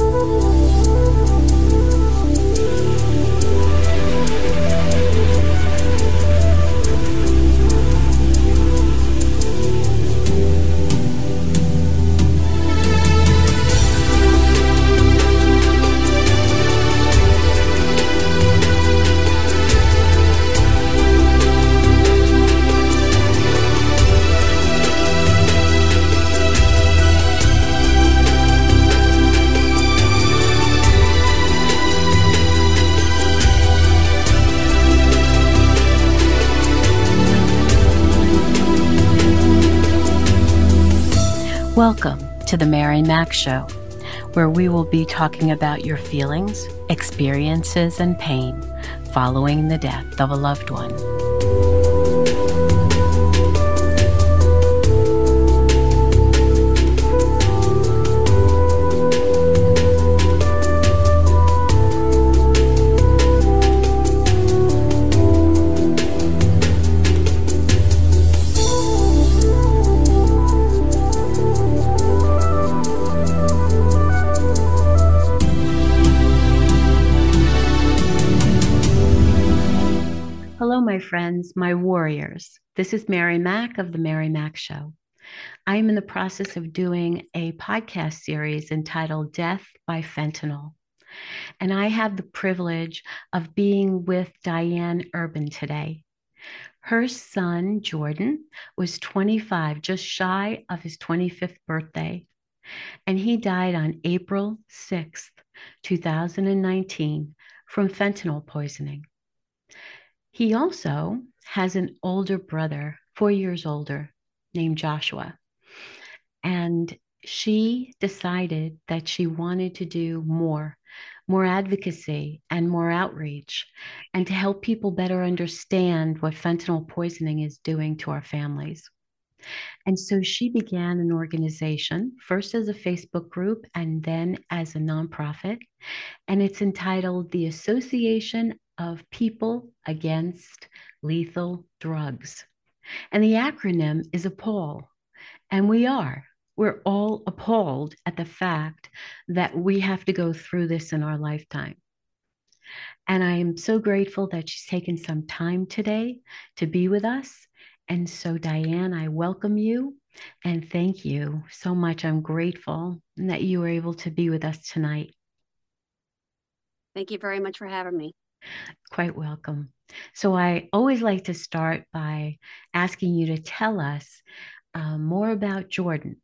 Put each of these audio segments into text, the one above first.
Welcome Mac Show, where we will be talking about your feelings, experiences, and pain following the death of a loved one. Friends, my warriors. This is Mary Mac of The Mary Mac Show. I am in the process of doing a podcast series entitled Death by Fentanyl. And I have the privilege of being with Diane Urban today. Her son, Jordan, was 25, just shy of his 25th birthday. And he died on April 6th, 2019, from fentanyl poisoning. He also has an older brother, four years older, named Joshua. And she decided that she wanted to do more, more advocacy and more outreach, and to help people better understand what fentanyl poisoning is doing to our families. And so she began an organization, first as a Facebook group and then as a nonprofit. And it's entitled the Association of People Against Lethal Drugs. And the acronym is APALD. And we are. We're all appalled at the fact that we have to go through this in our lifetime. And I am so grateful that she's taken some time today to be with us. And so, Diane, I welcome you and thank you so much. I'm grateful that you were able to be with us tonight. Thank you very much for having me. Quite welcome. So, I always like to start by asking you to tell us uh, more about Jordan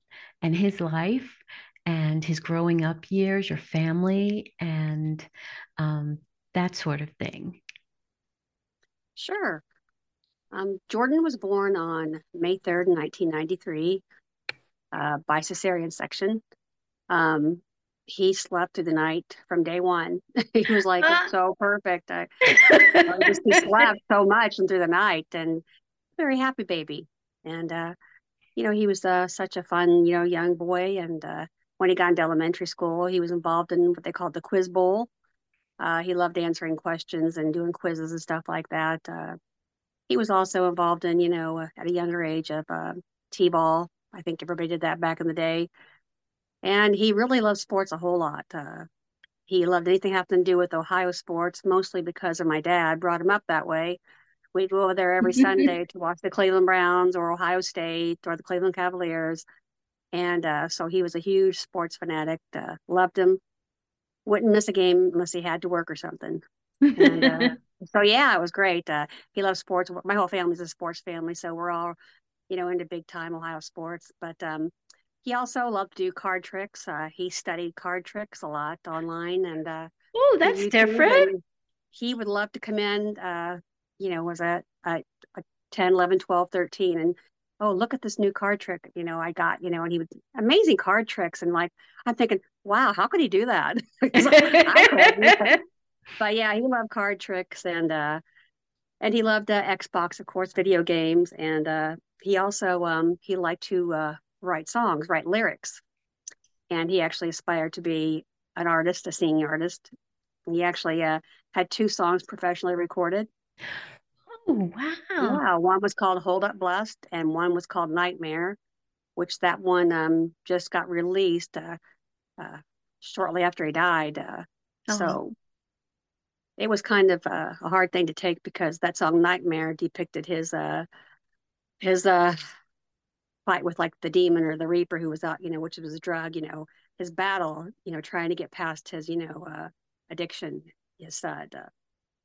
and his life and his growing up years, your family, and um, that sort of thing. Sure. Um, Jordan was born on May 3rd, 1993, uh, by cesarean section. Um, he slept through the night from day one. he was like so perfect. I, I just he slept so much and through the night and very happy baby. And uh, you know, he was uh, such a fun, you know, young boy. And uh, when he got into elementary school, he was involved in what they called the quiz bowl. Uh, he loved answering questions and doing quizzes and stuff like that. Uh, he was also involved in, you know, at a younger age of uh, t-ball. I think everybody did that back in the day and he really loved sports a whole lot. Uh, he loved anything having to do with Ohio sports, mostly because of my dad brought him up that way. We'd go over there every Sunday to watch the Cleveland Browns or Ohio State or the Cleveland Cavaliers. And uh, so he was a huge sports fanatic, uh, loved him, wouldn't miss a game unless he had to work or something. And, uh, so, yeah, it was great. Uh, he loves sports. My whole family's a sports family. So we're all, you know, into big time Ohio sports. But um, he also loved to do card tricks. Uh, he studied card tricks a lot online, and uh, oh, that's different. He would love to come in. Uh, you know, was at a 10, 11, 12, 13, and oh, look at this new card trick. You know, I got. You know, and he would amazing card tricks, and like I'm thinking, wow, how could he do that? but yeah, he loved card tricks, and uh, and he loved uh, Xbox, of course, video games, and uh, he also um, he liked to uh, write songs, write lyrics. And he actually aspired to be an artist, a singing artist. He actually uh, had two songs professionally recorded. Oh, wow. Wow. one was called Hold Up Blessed and one was called Nightmare, which that one um, just got released uh, uh, shortly after he died. Uh, oh. So it was kind of a, a, hard thing to take because that song "Nightmare" depicted his uh, his uh, fight with like the demon or the reaper who was out, you know, which was a drug, you know, his battle, you know, trying to get past his, you know, uh, addiction, his uh,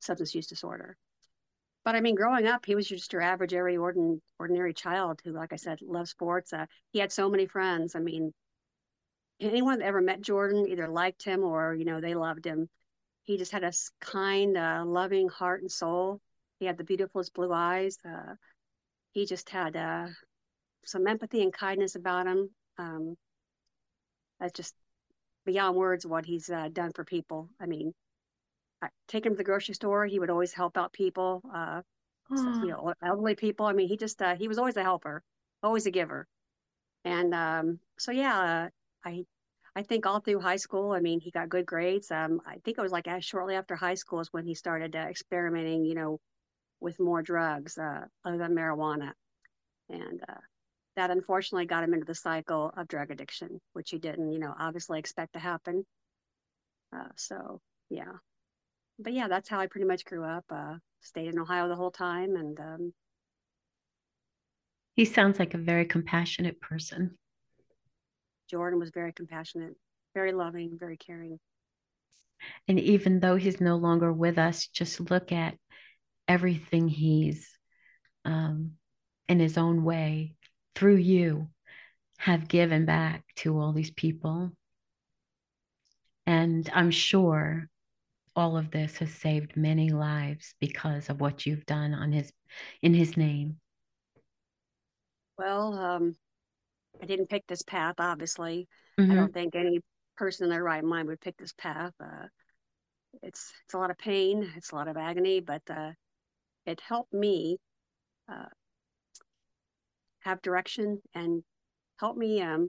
substance use disorder. But I mean, growing up, he was just your average, every ordin- ordinary child who, like I said, loved sports. Uh, he had so many friends. I mean, anyone that ever met Jordan either liked him or, you know, they loved him. He just had a kind, uh, loving heart and soul. He had the beautifulest blue eyes. Uh, he just had uh, some empathy and kindness about him. Um, that's just beyond words what he's uh, done for people. I mean, I take him to the grocery store. He would always help out people, uh, you know, elderly people. I mean, he just uh, he was always a helper, always a giver. And um, so yeah, I I think all through high school, I mean, he got good grades. Um, I think it was like as shortly after high school is when he started uh, experimenting, you know, with more drugs uh, other than marijuana, and uh, that unfortunately got him into the cycle of drug addiction, which he didn't, you know, obviously expect to happen. Uh, so yeah, but yeah, that's how I pretty much grew up. Uh, stayed in Ohio the whole time, and um, he sounds like a very compassionate person. Jordan was very compassionate, very loving, very caring. And even though he's no longer with us, just look at everything he's um, in his own way through you have given back to all these people. And I'm sure all of this has saved many lives because of what you've done on his in his name. Well, um, I didn't pick this path, obviously. Mm-hmm. I don't think any person in their right mind would pick this path. Uh, it's it's a lot of pain, it's a lot of agony, but uh, it helped me uh, have direction and help me um,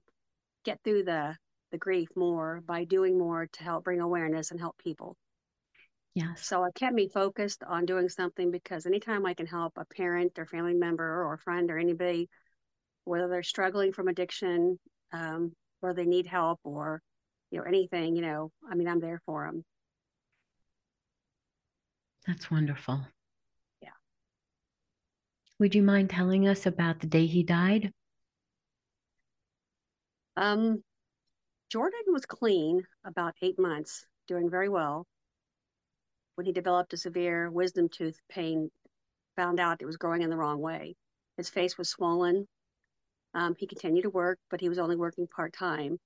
get through the the grief more by doing more to help bring awareness and help people. Yeah. So it kept me focused on doing something because anytime I can help a parent or family member or a friend or anybody, whether they're struggling from addiction, um, or they need help or, you know, anything, you know, I mean, I'm there for them. That's wonderful. Would you mind telling us about the day he died? Um, Jordan was clean about eight months, doing very well when he developed a severe wisdom tooth pain, found out it was growing in the wrong way. His face was swollen. Um, he continued to work, but he was only working part time.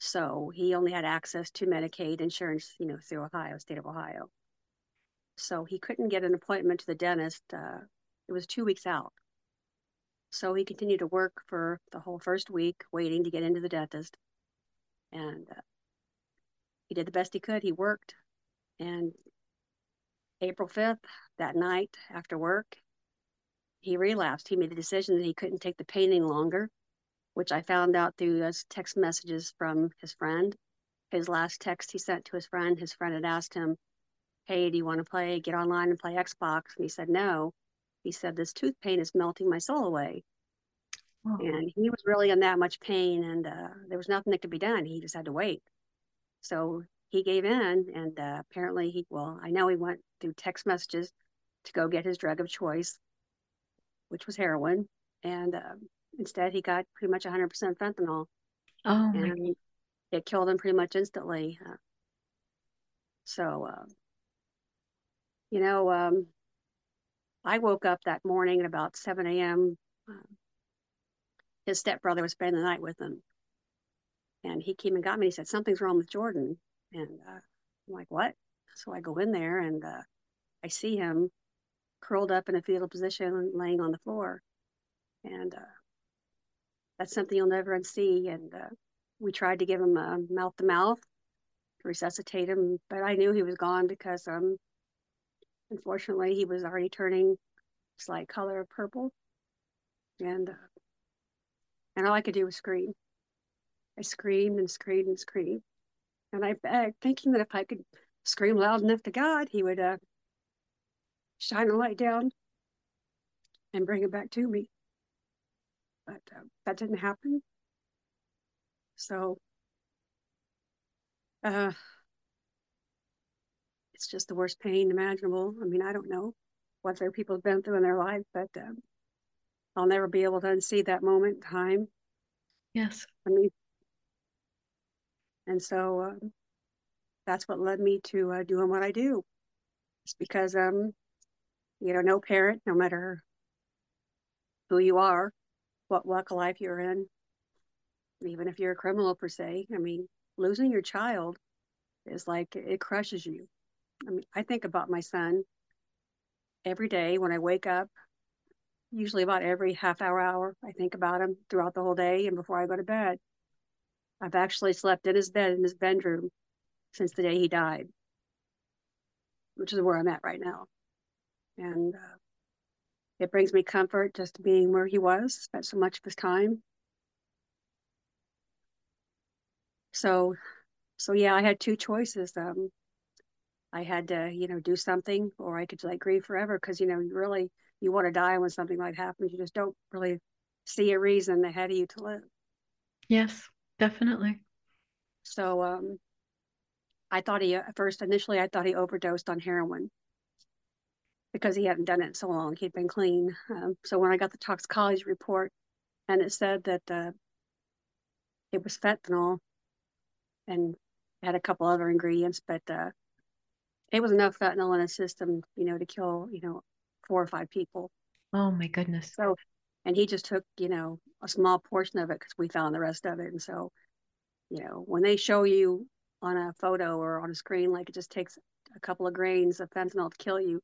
So he only had access to Medicaid insurance, you know, through Ohio, state of Ohio. So he couldn't get an appointment to the dentist. Uh, it was two weeks out. So he continued to work for the whole first week, waiting to get into the dentist. And uh, he did the best he could. He worked, and April 5th, that night after work, he relapsed. He made the decision that he couldn't take the pain any longer, which I found out through those text messages from his friend. His last text he sent to his friend, his friend had asked him, Hey, do you want to play, get online and play Xbox? And he said, No. He said, This tooth pain is melting my soul away. Oh. And he was really in that much pain, and uh, there was nothing that could be done. He just had to wait. So he gave in, and uh, apparently he, well, I know he went through text messages to go get his drug of choice, which was heroin, and uh, instead he got pretty much 100% fentanyl. Oh, and it killed him pretty much instantly. Uh, so, uh, you know, um, I woke up that morning at about 7 a.m. Um, his stepbrother was spending the night with him. And he came and got me. He said, Something's wrong with Jordan. And uh, I'm like, what? So I go in there and uh, I see him curled up in a fetal position, laying on the floor. And uh, that's something you'll never unsee. And uh, we tried to give him a mouth to mouth to resuscitate him, but I knew he was gone because, um, unfortunately, he was already turning slight color of purple. And uh, and all I could do was scream. I screamed and screamed and screamed. And I begged, thinking that if I could scream loud enough to God, He would uh, shine a light down and bring it back to me. But uh, that didn't happen. So Uh, it's just the worst pain imaginable. I mean, I don't know what other people have been through in their life, but um, I'll never be able to unsee that moment in time. Yes. I mean, and so um, that's what led me to uh, doing what I do. It's because, um, you know, no parent, no matter who you are, what walk of life you're in, even if you're a criminal per se, I mean, losing your child is like it crushes you. I mean, I think about my son every day when I wake up, usually about every half hour, hour. I think about him throughout the whole day and before I go to bed. I've actually slept in his bed in his bedroom since the day he died, which is where I'm at right now. And uh, it brings me comfort just being where he was, spent so much of his time. So, so yeah, I had two choices. Um, I had to, you know, do something, or I could like grieve forever because you know, you really you want to die when something like happens. You just don't really see a reason ahead of you to live. Yes, definitely. So, um, I thought he at first initially I thought he overdosed on heroin because he hadn't done it so long. He'd been clean. Um, so when I got the toxicology report, and it said that uh, it was fentanyl and had a couple other ingredients, but uh, it was enough fentanyl in his system, you know, to kill, you know, four or five people. Oh my goodness. So, and he just took, you know, a small portion of it because we found the rest of it. And so, you know, when they show you on a photo or on a screen, like it just takes a couple of grains of fentanyl to kill you,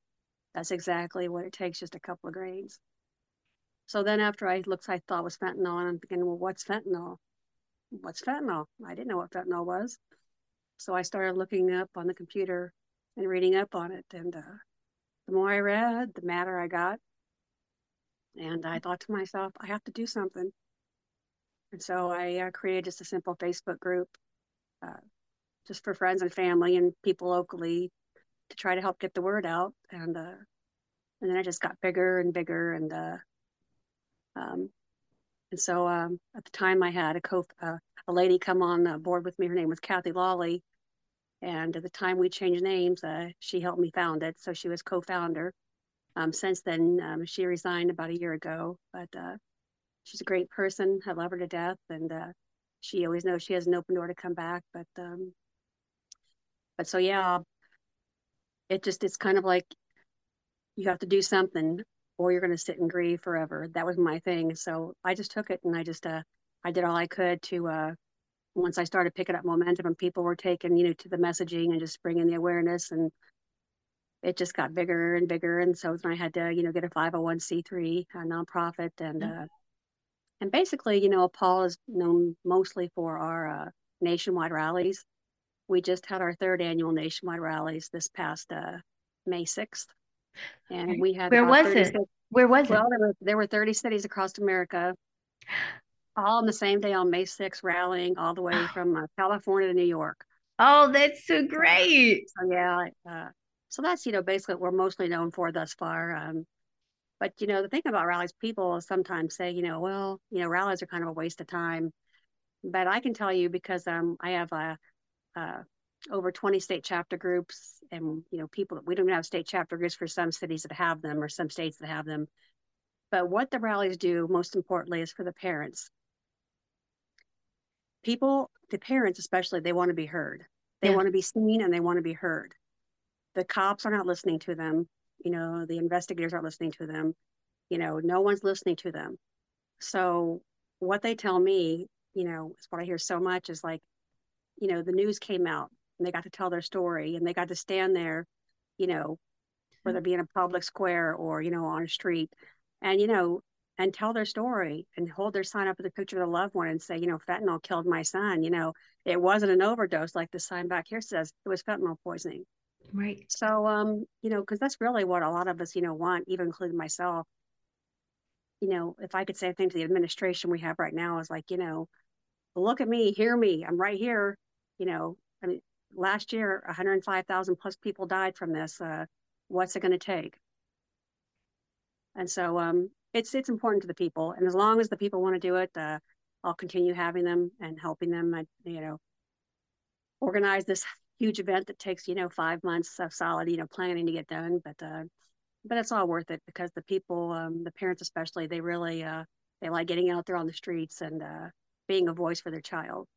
that's exactly what it takes, just a couple of grains. So then after I looked, I thought was fentanyl, and I'm thinking, well, what's fentanyl? What's fentanyl? I didn't know what fentanyl was. So I started looking up on the computer and reading up on it. And uh, the more I read, the madder I got. And I thought to myself, I have to do something. And so I uh, created just a simple Facebook group, uh, just for friends and family and people locally to try to help get the word out. And uh, and then it just got bigger and bigger. And uh, um, and so um, at the time, I had a co uh, a lady come on board with me. Her name was Kathy Lawley, and at the time we changed names, uh, she helped me found it. So she was co-founder. Um, since then, um, she resigned about a year ago, but uh, she's a great person. I love her to death, and uh, she always knows she has an open door to come back. But um, but so yeah, it just it's kind of like you have to do something or you're going to sit and grieve forever. That was my thing. So I just took it and I just uh I did all I could to uh once I started picking up momentum and people were taking, you know, to the messaging and just bringing the awareness and it just got bigger and bigger. And so then I had to, you know, get a 501c3 a nonprofit and, mm-hmm. uh, and basically, you know, APALD is known mostly for our uh, nationwide rallies. We just had our third annual nationwide rallies this past uh, May 6th. And we had where was it? Where was well, it? There were, there were 30 cities across America all on the same day on May 6th, rallying all the way from uh, California to New York. Oh, that's so great. So, yeah. Uh, so that's, you know, basically what we're mostly known for thus far. Um, but, you know, the thing about rallies, people sometimes say, you know, well, you know, rallies are kind of a waste of time. But I can tell you because um, I have a, a over 20 state chapter groups and you know people that we don't have state chapter groups for some cities that have them or some states that have them but what the rallies do most importantly is for the parents people, the parents especially, they want to be heard. They yeah. want to be seen and they want to be heard. The cops are not listening to them. You know, the investigators aren't listening to them. You know, no one's listening to them. So what they tell me, you know, is what I hear so much is like, you know, the news came out and they got to tell their story and they got to stand there, you know, whether it be in a public square or, you know, on a street. And, you know, and tell their story and hold their sign up with a picture of the loved one and say, you know, fentanyl killed my son. You know, it wasn't an overdose like the sign back here says. It was fentanyl poisoning. Right. So, um, you know, because that's really what a lot of us, you know, want, even including myself. You know, if I could say anything to the administration we have right now is like, you know, look at me, hear me, I'm right here. You know, I mean, last year, 105,000 plus people died from this. Uh, what's it going to take? And so, um, it's it's important to the people, and as long as the people want to do it, uh, I'll continue having them and helping them. I, you know, organize this huge event that takes you know five months of solid you know planning to get done but uh but it's all worth it because the people um the parents especially they really uh they like getting out there on the streets and uh being a voice for their child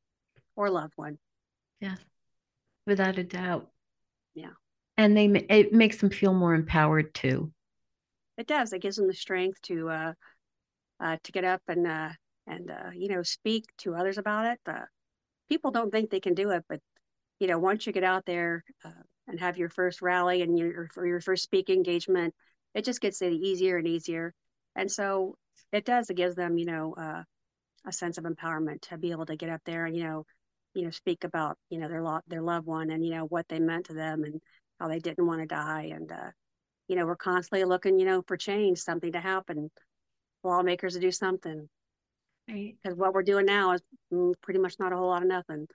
or loved one. Yeah. Without a doubt. Yeah. And they it makes them feel more empowered too it does it gives them the strength to uh uh to get up and uh and uh you know speak to others about it uh people don't think they can do it but you know, once you get out there uh, and have your first rally and your your first speaking engagement, it just gets easier and easier. And so it does. It gives them, you know, uh, a sense of empowerment to be able to get up there and you know, you know, speak about you know their lo- their loved one and you know what they meant to them and how they didn't want to die. And uh, you know, we're constantly looking, you know, for change, something to happen, lawmakers to do something. Because what we're doing now is mm, pretty much not a whole lot of nothing.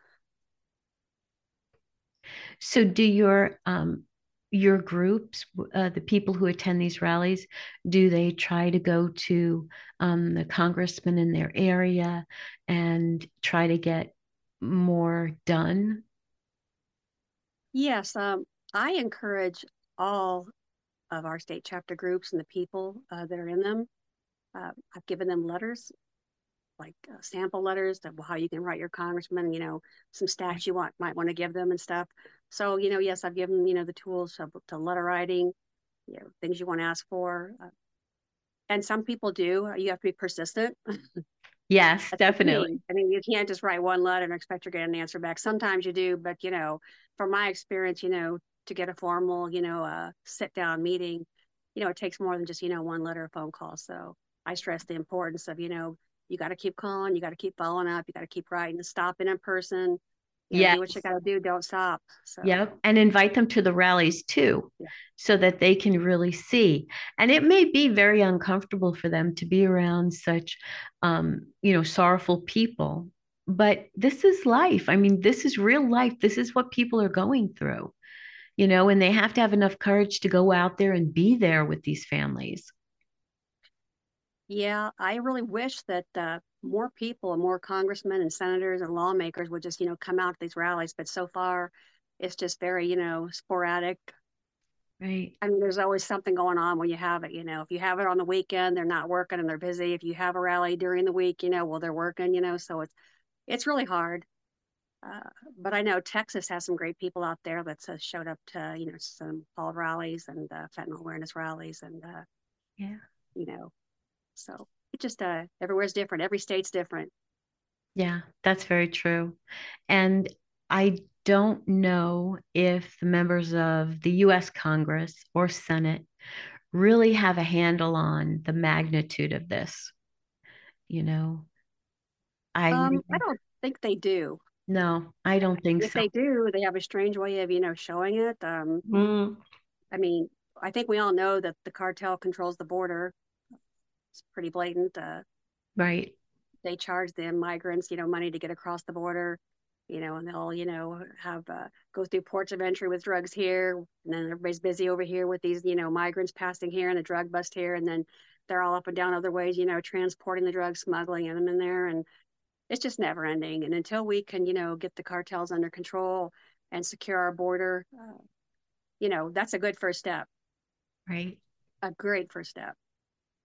So, do your um, your groups, uh, the people who attend these rallies, do they try to go to um, the congressman in their area and try to get more done? Yes, um, I encourage all of our state chapter groups and the people uh, that are in them. Uh, I've given them letters like uh, sample letters of how you can write your congressman, you know, some stats you want might want to give them and stuff. So, you know, yes, I've given, you know, the tools to, to letter writing, you know, things you want to ask for. Uh, and some people do. You have to be persistent. Yes, definitely. I mean, you can't just write one letter and expect to get an answer back. Sometimes you do, but you know, from my experience, you know, to get a formal, you know, uh, sit down meeting, you know, it takes more than just, you know, one letter or phone call. So I stress the importance of, you know, you got to keep calling, you got to keep following up, you got to keep writing, stopping in person. Yeah, what you got to do. Don't stop. So. Yep, and invite them to the rallies too, yeah. so that they can really see. And it may be very uncomfortable for them to be around such, um, you know, sorrowful people. But this is life. I mean, this is real life. This is what people are going through, you know, and they have to have enough courage to go out there and be there with these families. Yeah, I really wish that uh, more people and more congressmen and senators and lawmakers would just, you know, come out to these rallies. But so far, it's just very, you know, sporadic. Right. I mean, there's always something going on when you have it. You know, if you have it on the weekend, they're not working and they're busy. If you have a rally during the week, you know, well, they're working. You know, so it's it's really hard. Uh, but I know Texas has some great people out there that uh, showed up to, you know, some fall rallies and uh, fentanyl awareness rallies, and uh, yeah, you know, so it just uh everywhere's different. Every state's different. Yeah, that's very true. And I don't know if the members of the US Congress or Senate really have a handle on the magnitude of this. You know, I um, I don't think they do. No, I don't think if so. If they do, they have a strange way of, you know, showing it. Um, mm. I mean, I think we all know that the cartel controls the border it's pretty blatant. Uh, right. They charge the migrants, you know, money to get across the border, you know, and they'll, you know, have uh, go through ports of entry with drugs here, and then everybody's busy over here with these, you know, migrants passing here and a drug bust here, and then they're all up and down other ways, you know, transporting the drugs, smuggling them in there, and it's just never ending. And until we can, you know, get the cartels under control and secure our border, uh, you know, that's a good first step. Right. A great first step.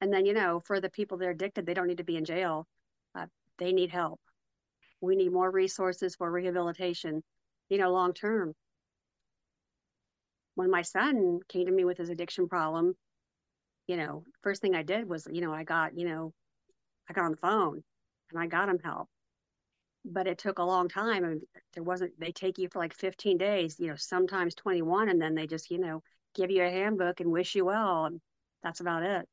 And then, you know, for the people that are addicted, they don't need to be in jail. Uh, they need help. We need more resources for rehabilitation, you know, long term. When my son came to me with his addiction problem, you know, first thing I did was, you know, I got, you know, I got on the phone and I got him help. But it took a long time. And there wasn't, they take you for like 15 days, you know, sometimes 21, and then they just, you know, give you a handbook and wish you well. And that's about it.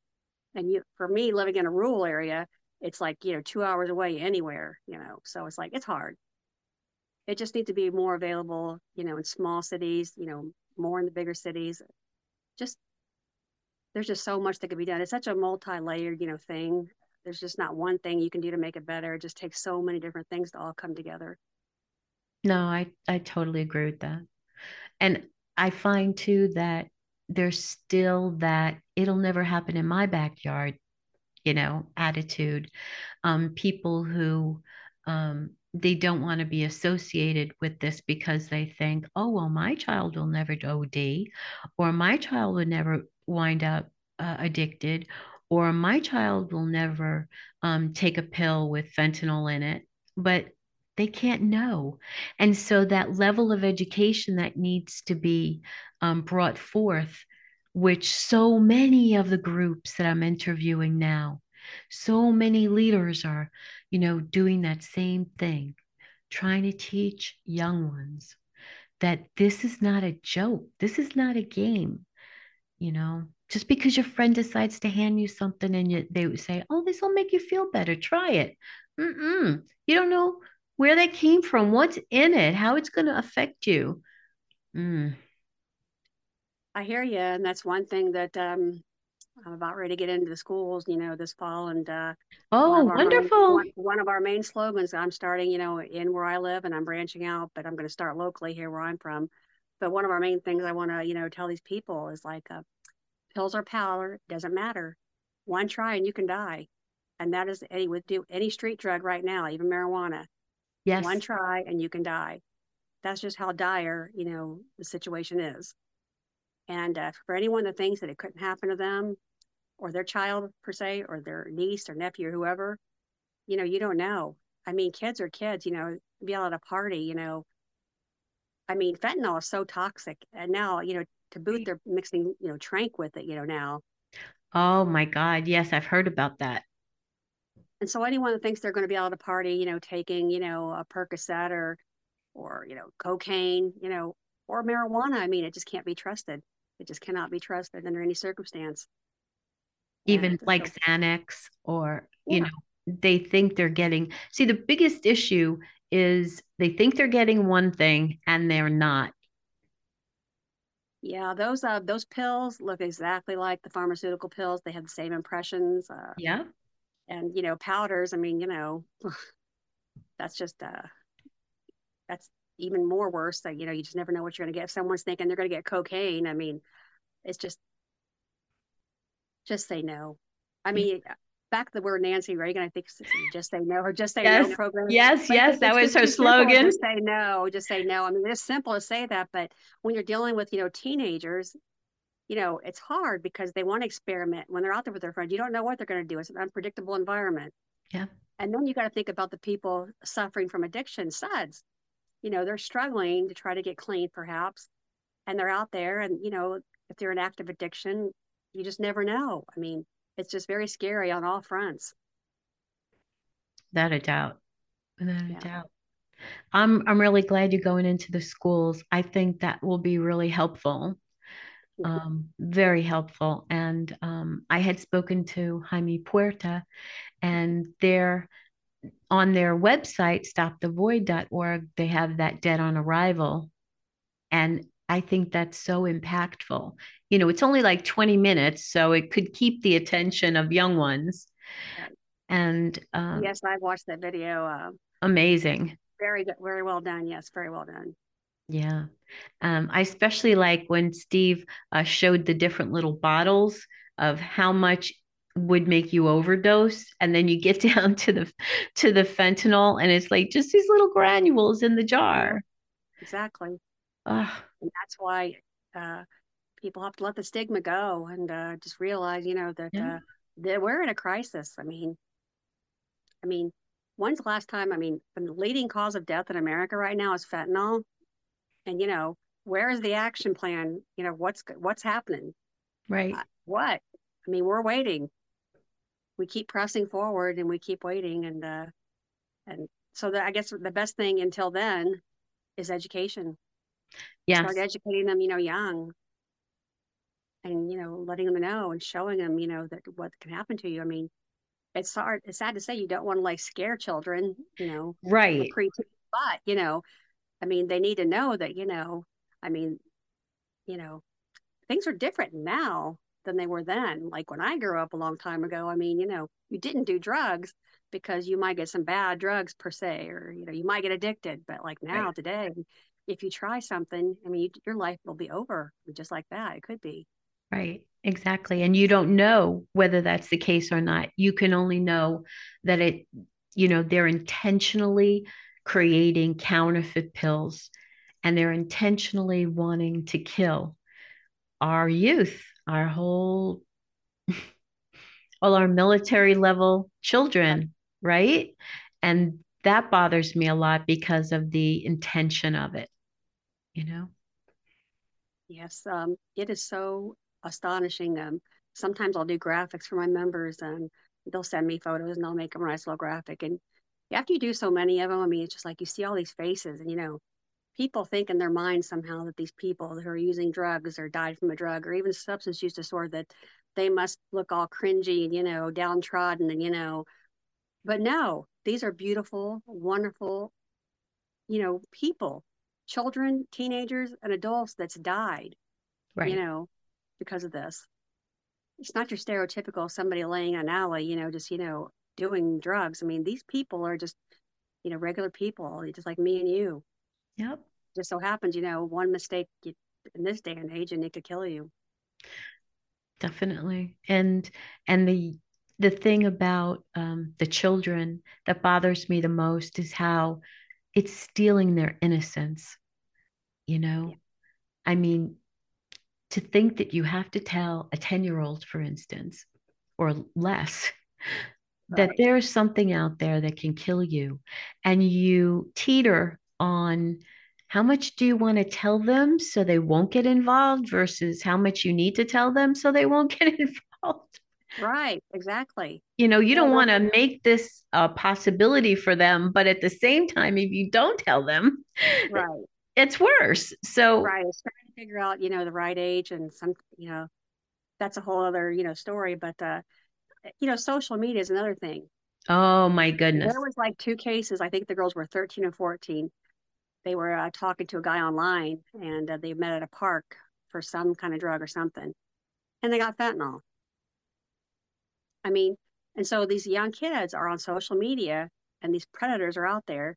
And you for me living in a rural area it's like you know two hours away anywhere you know so it's like it's hard. It just needs to be more available you know in small cities you know more in the bigger cities. Just there's just so much that could be done. It's such a multi-layered you know thing there's just not one thing you can do to make it better. It just takes so many different things to all come together. No i i totally agree with that. And i find too that there's still that it'll never happen in my backyard, you know, attitude. Um, people who um, they don't want to be associated with this because they think, oh, well, my child will never OD, or my child will never wind up uh, addicted, or my child will never um, take a pill with fentanyl in it. But they can't know. And so that level of education that needs to be um, brought forth, which so many of the groups that I'm interviewing now, so many leaders are, you know, doing that same thing, trying to teach young ones that this is not a joke. This is not a game. You know, just because your friend decides to hand you something and you, they would say, oh, this will make you feel better, try it. Mm-mm. You don't know where that came from, what's in it, how it's going to affect you. Mm. I hear you. And that's one thing that um, I'm about ready to get into the schools, you know, this fall. And uh, oh, one wonderful. Main, one, one, of our main slogans, I'm starting, you know, in where I live and I'm branching out, but I'm going to start locally here where I'm from. But one of our main things I want to, you know, tell these people is like uh, pills or powder, doesn't matter. One try and you can die. And that is any with do any street drug right now, even marijuana. Yes. One try and you can die. That's just how dire, you know, the situation is. And uh, for anyone that thinks that it couldn't happen to them or their child per se, or their niece or nephew or whoever, you know, you don't know. I mean, kids are kids, you know, be out at a party, you know. I mean, fentanyl is so toxic. And now, you know, to boot, they're mixing, you know, trank with it, you know, now. Oh my God. Yes, I've heard about that. And so anyone that thinks they're going to be out at a party, you know, taking, you know, a Percocet or, or, you know, cocaine, you know, or marijuana, I mean, it just can't be trusted. It just cannot be trusted under any circumstance. Even and like so, Xanax or, yeah. you know, they think they're getting, see, the biggest issue is they think they're getting one thing and they're not. Yeah, those uh those pills look exactly like the pharmaceutical pills. They have the same impressions. Uh, yeah and you know powders i mean you know that's just uh that's even more worse that you know you just never know what you're going to get if someone's thinking they're going to get cocaine i mean it's just just say no i mean back to the word nancy reagan i think just say no or just say yes. no program yes but yes that was her slogan just say no just say no i mean it's simple to say that but when you're dealing with you know teenagers you know, it's hard because they want to experiment when they're out there with their friends. You don't know what they're going to do. It's an unpredictable environment. Yeah. And then you got to think about the people suffering from addiction, SUDS. You know, they're struggling to try to get clean, perhaps, and they're out there. And, you know, if they're in active addiction, you just never know. I mean, it's just very scary on all fronts. Without a doubt. Without yeah. a doubt. I'm I'm really glad you're going into the schools. I think that will be really helpful um, very helpful. And um, I had spoken to Jaime Puerta, and they're on their website, stopthevoid.org, they have that dead on arrival. And I think that's so impactful. You know, it's only like 20 minutes, so it could keep the attention of young ones. And um, yes, I watched that video. Uh, amazing. Very good, very well done. Yes, very well done. Yeah. Um, I especially like when Steve uh, showed the different little bottles of how much would make you overdose and then you get down to the to the fentanyl and it's like just these little granules in the jar exactly and that's why uh, people have to let the stigma go and uh, just realize you know that yeah. uh, that we're in a crisis. I mean i mean when's the last time i mean the leading cause of death in america right now is fentanyl? And you know where is the action plan? You know what's what's happening? Right. Uh, what? I mean we're waiting. We keep pressing forward and we keep waiting and uh and so the, i guess the best thing until then is education yeah start educating them you know young and you know letting them know and showing them you know that what can happen to you i mean it's hard it's sad to say you don't want to like scare children you know right but you know I mean, they need to know that, you know, I mean, you know, things are different now than they were then. Like when I grew up a long time ago, I mean, you know, you didn't do drugs because you might get some bad drugs per se, or, you know, you might get addicted. But like now, right. today, if you try something, I mean, you, your life will be over just like that. It could be. Right. Exactly. And you don't know whether that's the case or not. You can only know that it, you know, they're intentionally creating counterfeit pills and they're intentionally wanting to kill our youth, our whole, all our military level children, right? And that bothers me a lot because of the intention of it, you know? Yes, um, it is so astonishing. Um, sometimes I'll do graphics for my members and they'll send me photos and I'll make them a nice little graphic. And after you do so many of them, I mean, it's just like you see all these faces and, you know, people think in their mind somehow that these people who are using drugs or died from a drug or even substance use disorder that they must look all cringy and you know downtrodden and you know but no these are beautiful wonderful you know people children teenagers and adults that's died right you know because of this it's not your stereotypical somebody laying on an alley you know just you know doing drugs i mean these people are just you know regular people just like me and you Yep. Just so happens, you know, one mistake in this day and age and it could kill you. Definitely. And and the the thing about um, the children that bothers me the most is how it's stealing their innocence. You know, yeah. I mean, to think that you have to tell a 10 year old, for instance, or less, right. that there's something out there that can kill you, and you teeter on how much do you want to tell them so they won't get involved versus how much you need to tell them so they won't get involved. Right, exactly. You know, you don't want to make this a possibility for them, but at the same time, if you don't tell them, right, it's worse. So, right, it's trying to figure out, you know, the right age and some, you know, that's a whole other, you know, story. But, uh, you know, social media is another thing. Oh my goodness. There was like two cases. I think the girls were 13 and 14 they were uh, talking to a guy online and uh, they met at a park for some kind of drug or something and they got fentanyl i mean and so these young kids are on social media and these predators are out there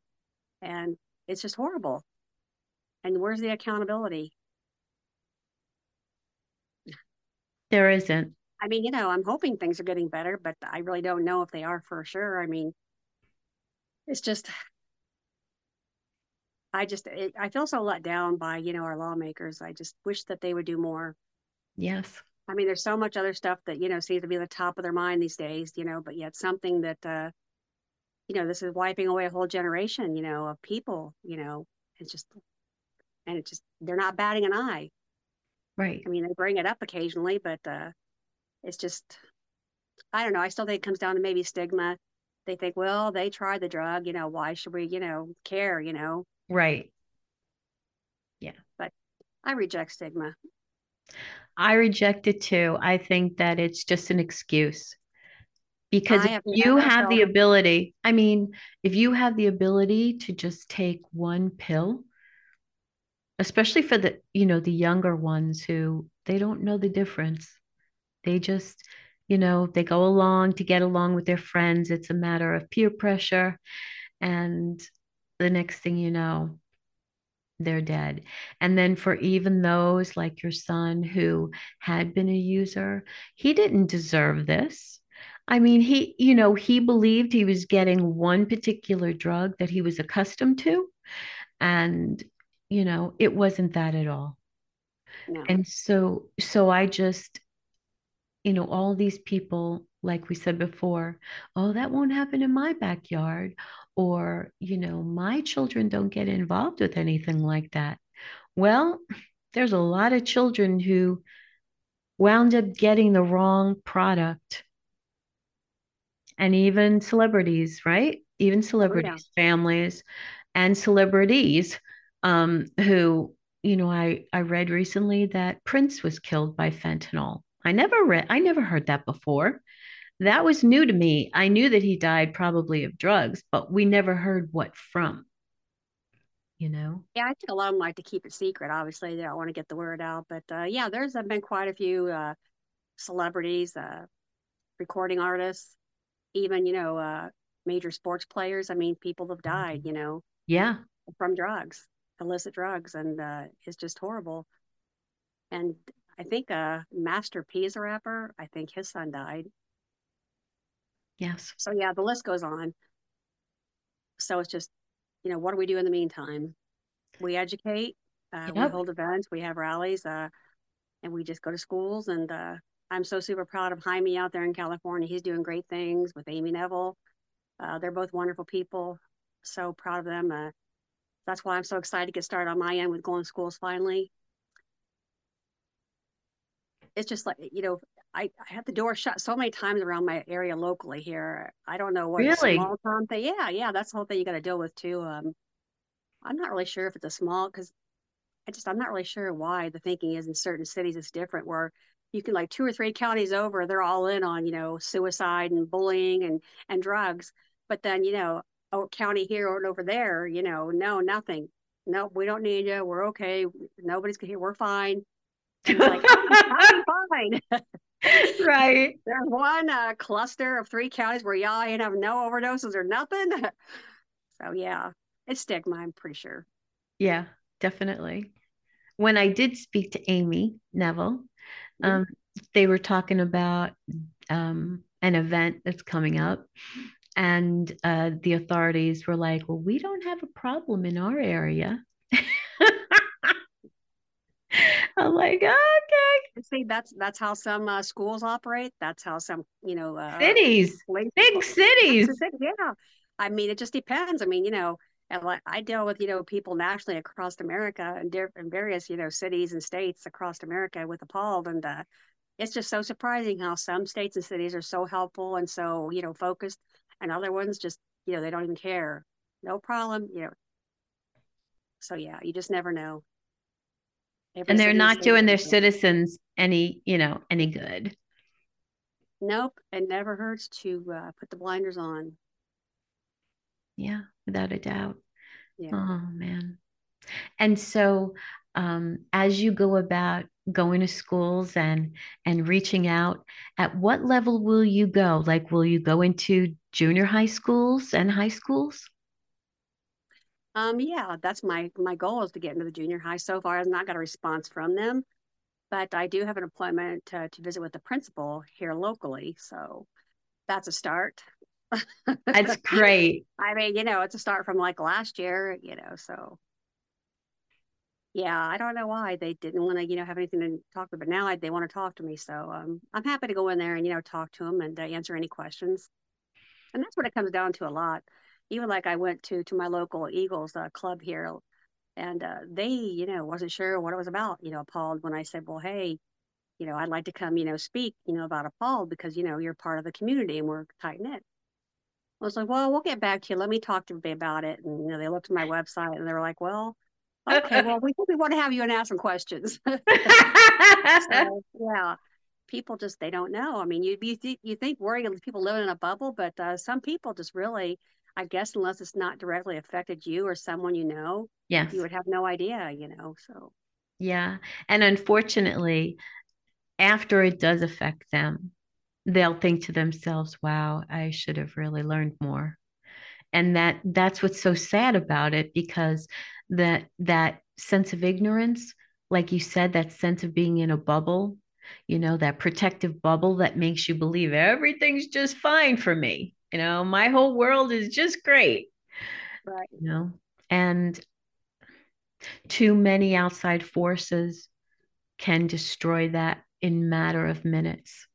and it's just horrible and where's the accountability there isn't i mean you know i'm hoping things are getting better but i really don't know if they are for sure i mean it's just I just it, I feel so let down by you know our lawmakers. I just wish that they would do more. Yes. I mean, there's so much other stuff that you know seems to be the top of their mind these days. You know, but yet something that uh, you know this is wiping away a whole generation. You know, of people. You know, it's just and it just they're not batting an eye. Right. I mean, they bring it up occasionally, but uh, it's just I don't know. I still think it comes down to maybe stigma. They think, well, they tried the drug. You know, why should we? You know, care? You know Right. Yeah. But I reject stigma. I reject it too. I think that it's just an excuse. Because have you have the ability, I mean, if you have the ability to just take one pill, especially for the, you know, the younger ones who they don't know the difference. They just, you know, they go along to get along with their friends. It's a matter of peer pressure. And the next thing you know, they're dead. And then for even those like your son who had been a user, he didn't deserve this. I mean, he, you know, he believed he was getting one particular drug that he was accustomed to. And, you know, it wasn't that at all. No. And so, so I just, you know, all these people, like we said before, oh, that won't happen in my backyard or you know my children don't get involved with anything like that well there's a lot of children who wound up getting the wrong product and even celebrities right even celebrities oh, yeah. families and celebrities um, who you know i i read recently that prince was killed by fentanyl i never read i never heard that before that was new to me. I knew that he died probably of drugs, but we never heard what from. You know? Yeah, I think a lot of them like to keep it secret. Obviously, they don't want to get the word out. But uh, yeah, there's been quite a few uh, celebrities, uh, recording artists, even, you know, uh, major sports players. I mean, people have died, you know? Yeah. From drugs, illicit drugs. And uh, it's just horrible. And I think uh, Master P is a rapper. I think his son died. Yes. So yeah, the list goes on. So it's just, you know, what do we do in the meantime? We educate, uh, yep. we hold events, we have rallies, uh, and we just go to schools. And uh, I'm so super proud of Jaime out there in California. He's doing great things with Amy Neville. Uh, they're both wonderful people. So proud of them. That's why I'm so excited to get started on my end with going to schools finally. It's just like, you know, I, I had the door shut so many times around my area locally here. I don't know what really small town thing. Yeah, yeah, that's the whole thing you got to deal with too. Um, I'm not really sure if it's a small because I just I'm not really sure why the thinking is in certain cities it's different where you can like two or three counties over they're all in on you know suicide and bullying and and drugs, but then you know county here or over there you know no nothing no we don't need you we're okay nobody's here we're fine. like, I'm fine. right. There's one uh, cluster of three counties where y'all ain't have no overdoses or nothing. so yeah, it's stigma, I'm pretty sure. Yeah, definitely. When I did speak to Amy Neville, mm-hmm. um, they were talking about um, an event that's coming up. And uh, the authorities were like, well, we don't have a problem in our area. I'm like, okay. See, that's that's how some uh, schools operate. That's how some, you know, uh, cities, big cities. Yeah, I mean, it just depends. I mean, you know, I deal with you know people nationally across America and different various you know cities and states across America with APALD, and uh, it's just so surprising how some states and cities are so helpful and so you know focused, and other ones just you know they don't even care. No problem, you know. So yeah, you just never know. Every and they're not doing their citizens any, you know, any good. Nope, it never hurts to uh, put the blinders on. Yeah, without a doubt. Yeah. Oh man. And so um, as you go about going to schools and and reaching out, at what level will you go? Like will you go into junior high schools and high schools? Um, yeah, that's my my goal is to get into the junior high. So far, I've not got a response from them, but I do have an appointment to, to visit with the principal here locally. So that's a start. That's great. I mean, you know, it's a start from like last year, you know, so yeah, I don't know why they didn't want to, you know, have anything to talk to, but now I, they want to talk to me. So um, I'm happy to go in there and, you know, talk to them and uh, answer any questions. And that's what it comes down to a lot even like I went to to my local Eagles uh, club here, and uh, they, you know, wasn't sure what it was about. You know, APALD when I said, "Well, hey, you know, I'd like to come, you know, speak, you know, about APALD because you know you're part of the community and we're tight knit." I was like, "Well, we'll get back to you. Let me talk to you about it." And you know, they looked at my website and they were like, "Well." Okay, well, we, we want to have you and ask some questions. so, yeah, people just they don't know. I mean, you you, th- you think worrying people living in a bubble, but uh, some people just really I guess unless it's not directly affected you or someone you know, yes, you would have no idea, you know. So yeah. And unfortunately, after it does affect them, they'll think to themselves, wow, I should have really learned more. And that that's what's so sad about it because that that sense of ignorance, like you said, that sense of being in a bubble, you know, that protective bubble that makes you believe everything's just fine for me. You know my whole world is just great. Right. You know and too many outside forces can destroy that in matter of minutes.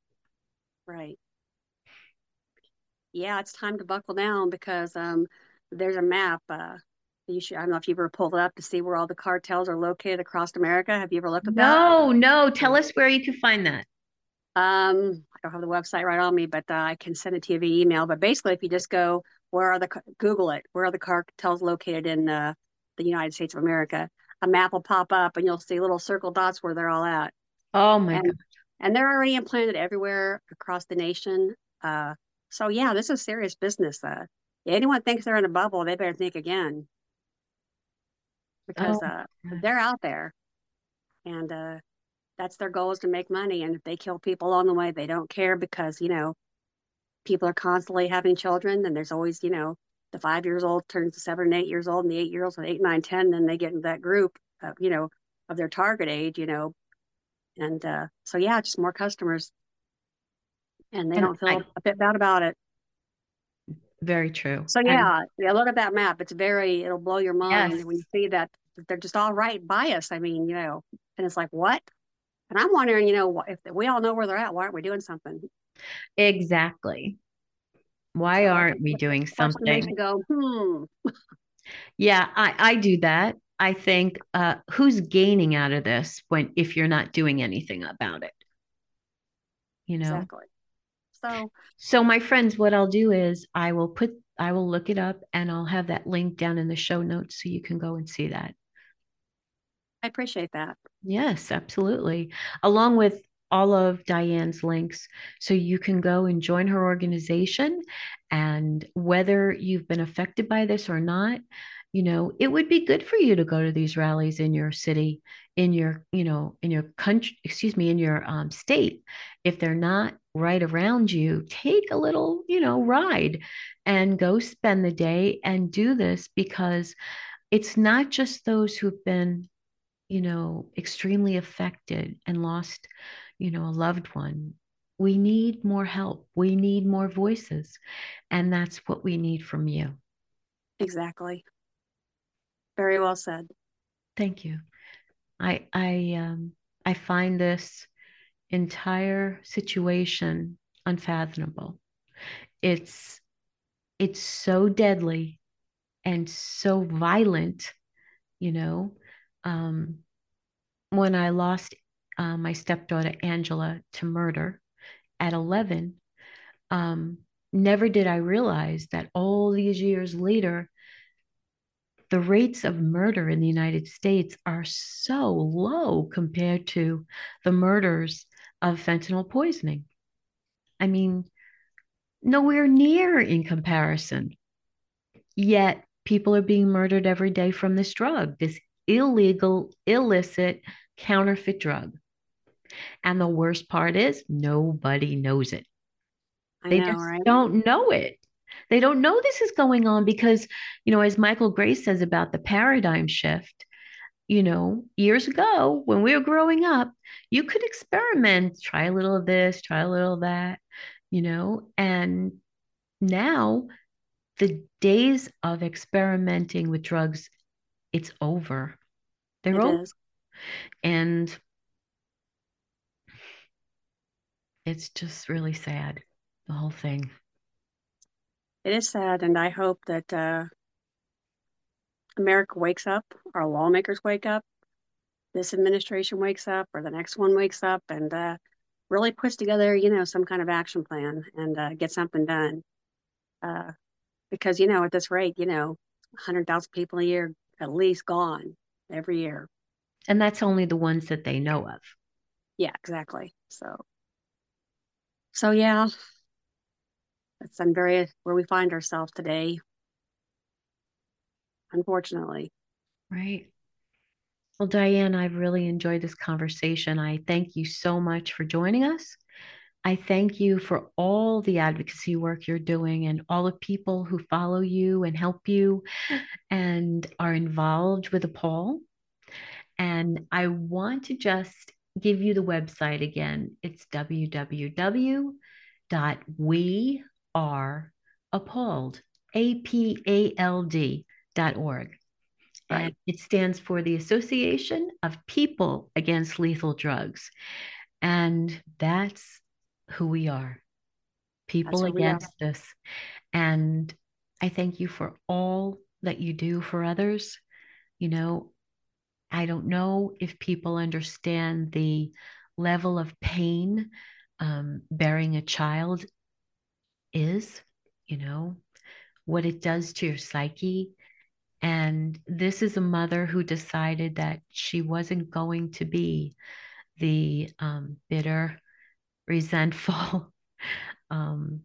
Right. Yeah it's time to buckle down because um there's a map uh you should, I don't know if you've ever pulled it up to see where all the cartels are located across America. Have you ever looked at that? No, no. Tell us where you can find that. Um, I don't have the website right on me, but uh, I can send it to you via email. But basically, if you just go, where are the Google it, where are the cartels located in uh, the United States of America? A map will pop up, and you'll see little circle dots where they're all at. Oh my and, god! And they're already implanted everywhere across the nation. Uh, so yeah, this is serious business. Uh, anyone thinks they're in a bubble, they better think again, because oh. uh, they're out there, and uh, that's their goal is to make money. And if they kill people along the way, they don't care because, you know, people are constantly having children and there's always, you know, the five years old turns to seven and eight years old and the eight year olds and eight, nine, ten, then they get into that group, of, you know, of their target age, you know. And uh, so, yeah, just more customers. And they and don't feel I, a bit bad about it. Very true. So yeah, and, yeah, look at that map. It's very, it'll blow your mind yes. when you see that they're just all right by us. I mean, you know, and it's like, what? And I'm wondering, you know, if we all know where they're at, why aren't we doing something? Exactly. Why so aren't we doing something? Go, hmm. yeah, I, I do that. I think uh, who's gaining out of this when if you're not doing anything about it? You know. Exactly. So so my friends, what I'll do is I will put I will look it up and I'll have that link down in the show notes so you can go and see that. I appreciate that. Yes, absolutely. Along with all of Diane's links so you can go and join her organization. And whether you've been affected by this or not, you know, it would be good for you to go to these rallies in your city, in your, you know, in your country, excuse me, in your um, state. If they're not right around you, take a little, you know, ride and go spend the day and do this because it's not just those who've been you know, extremely affected and lost, you know, a loved one. We need more help. We need more voices. And that's what we need from you. Exactly. Very well said. Thank you. I I um I find this entire situation unfathomable. It's it's so deadly and so violent, you know, um, when I lost uh, my stepdaughter Angela to murder at 11, um, never did I realize that all these years later, the rates of murder in the United States are so low compared to the murders of fentanyl poisoning. I mean, nowhere near in comparison. Yet people are being murdered every day from this drug, this illegal, illicit, counterfeit drug. And the worst part is nobody knows it. I they know, just right? don't know it. They don't know this is going on because, you know, as Michael Gray says about the paradigm shift, you know, years ago when we were growing up, you could experiment, try a little of this, try a little of that, you know, and now the days of experimenting with drugs, it's over. They're it old. Is. And it's just really sad, the whole thing. It is sad, and I hope that uh, America wakes up, our lawmakers wake up, this administration wakes up, or the next one wakes up, and uh, really puts together, you know, some kind of action plan and uh, get something done. Uh, because you know, at this rate, you know, 100,000 people a year at least gone every year. And that's only the ones that they know of. Yeah, exactly. So, so yeah, that's I'm very where we find ourselves today. Unfortunately. Right. Well, Diane, I've really enjoyed this conversation. I thank you so much for joining us. I thank you for all the advocacy work you're doing and all the people who follow you and help you and are involved with APALD. And I want to just give you the website again. It's www.weareapald, A-P-A-L-D dot org. Right. And it stands for the Association of People Against Lethal Drugs. And that's who we are people against this. And I thank you for all that you do for others. You know, I don't know if people understand the level of pain um, bearing a child is, you know, what it does to your psyche. And this is a mother who decided that she wasn't going to be the um, bitter, resentful, um,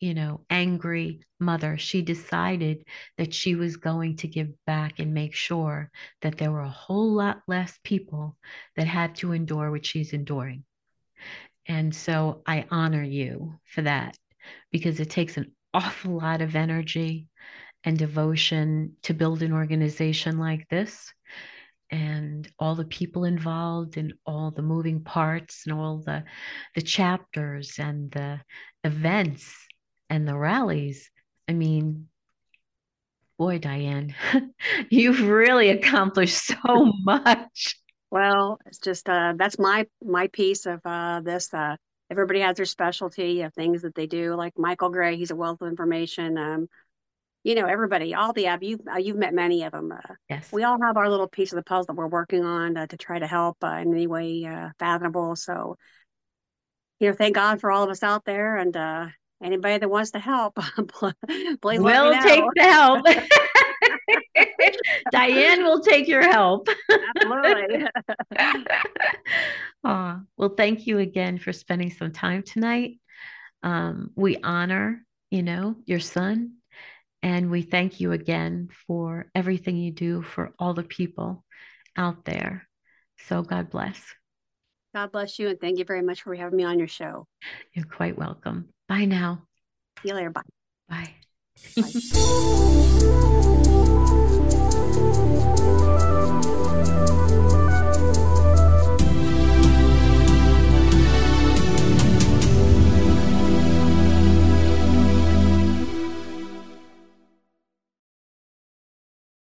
you know, angry mother, she decided that she was going to give back and make sure that there were a whole lot less people that had to endure what she's enduring. And so I honor you for that because it takes an awful lot of energy and devotion to build an organization like this and all the people involved and all the moving parts and all the the chapters and the events and the rallies I mean, boy, Diane, you've really accomplished so much. Well, it's just uh, that's my my piece of uh, this. Uh, everybody has their specialty of things that they do. Like Michael Gray, he's a wealth of information. Um, you know, everybody, all the you've uh, you've met many of them. Uh, yes, we all have our little piece of the puzzle that we're working on uh, to try to help uh, in any way uh, fathomable. So, you know, thank God for all of us out there, and uh, anybody that wants to help, please we'll take the help. Diane will take your help. Absolutely. oh, well, thank you again for spending some time tonight. Um, we honor, you know, your son, and we thank you again for everything you do for all the people out there. So God bless. God bless you, and thank you very much for having me on your show. You're quite welcome. Bye now. See you later. Bye. Bye. Bye.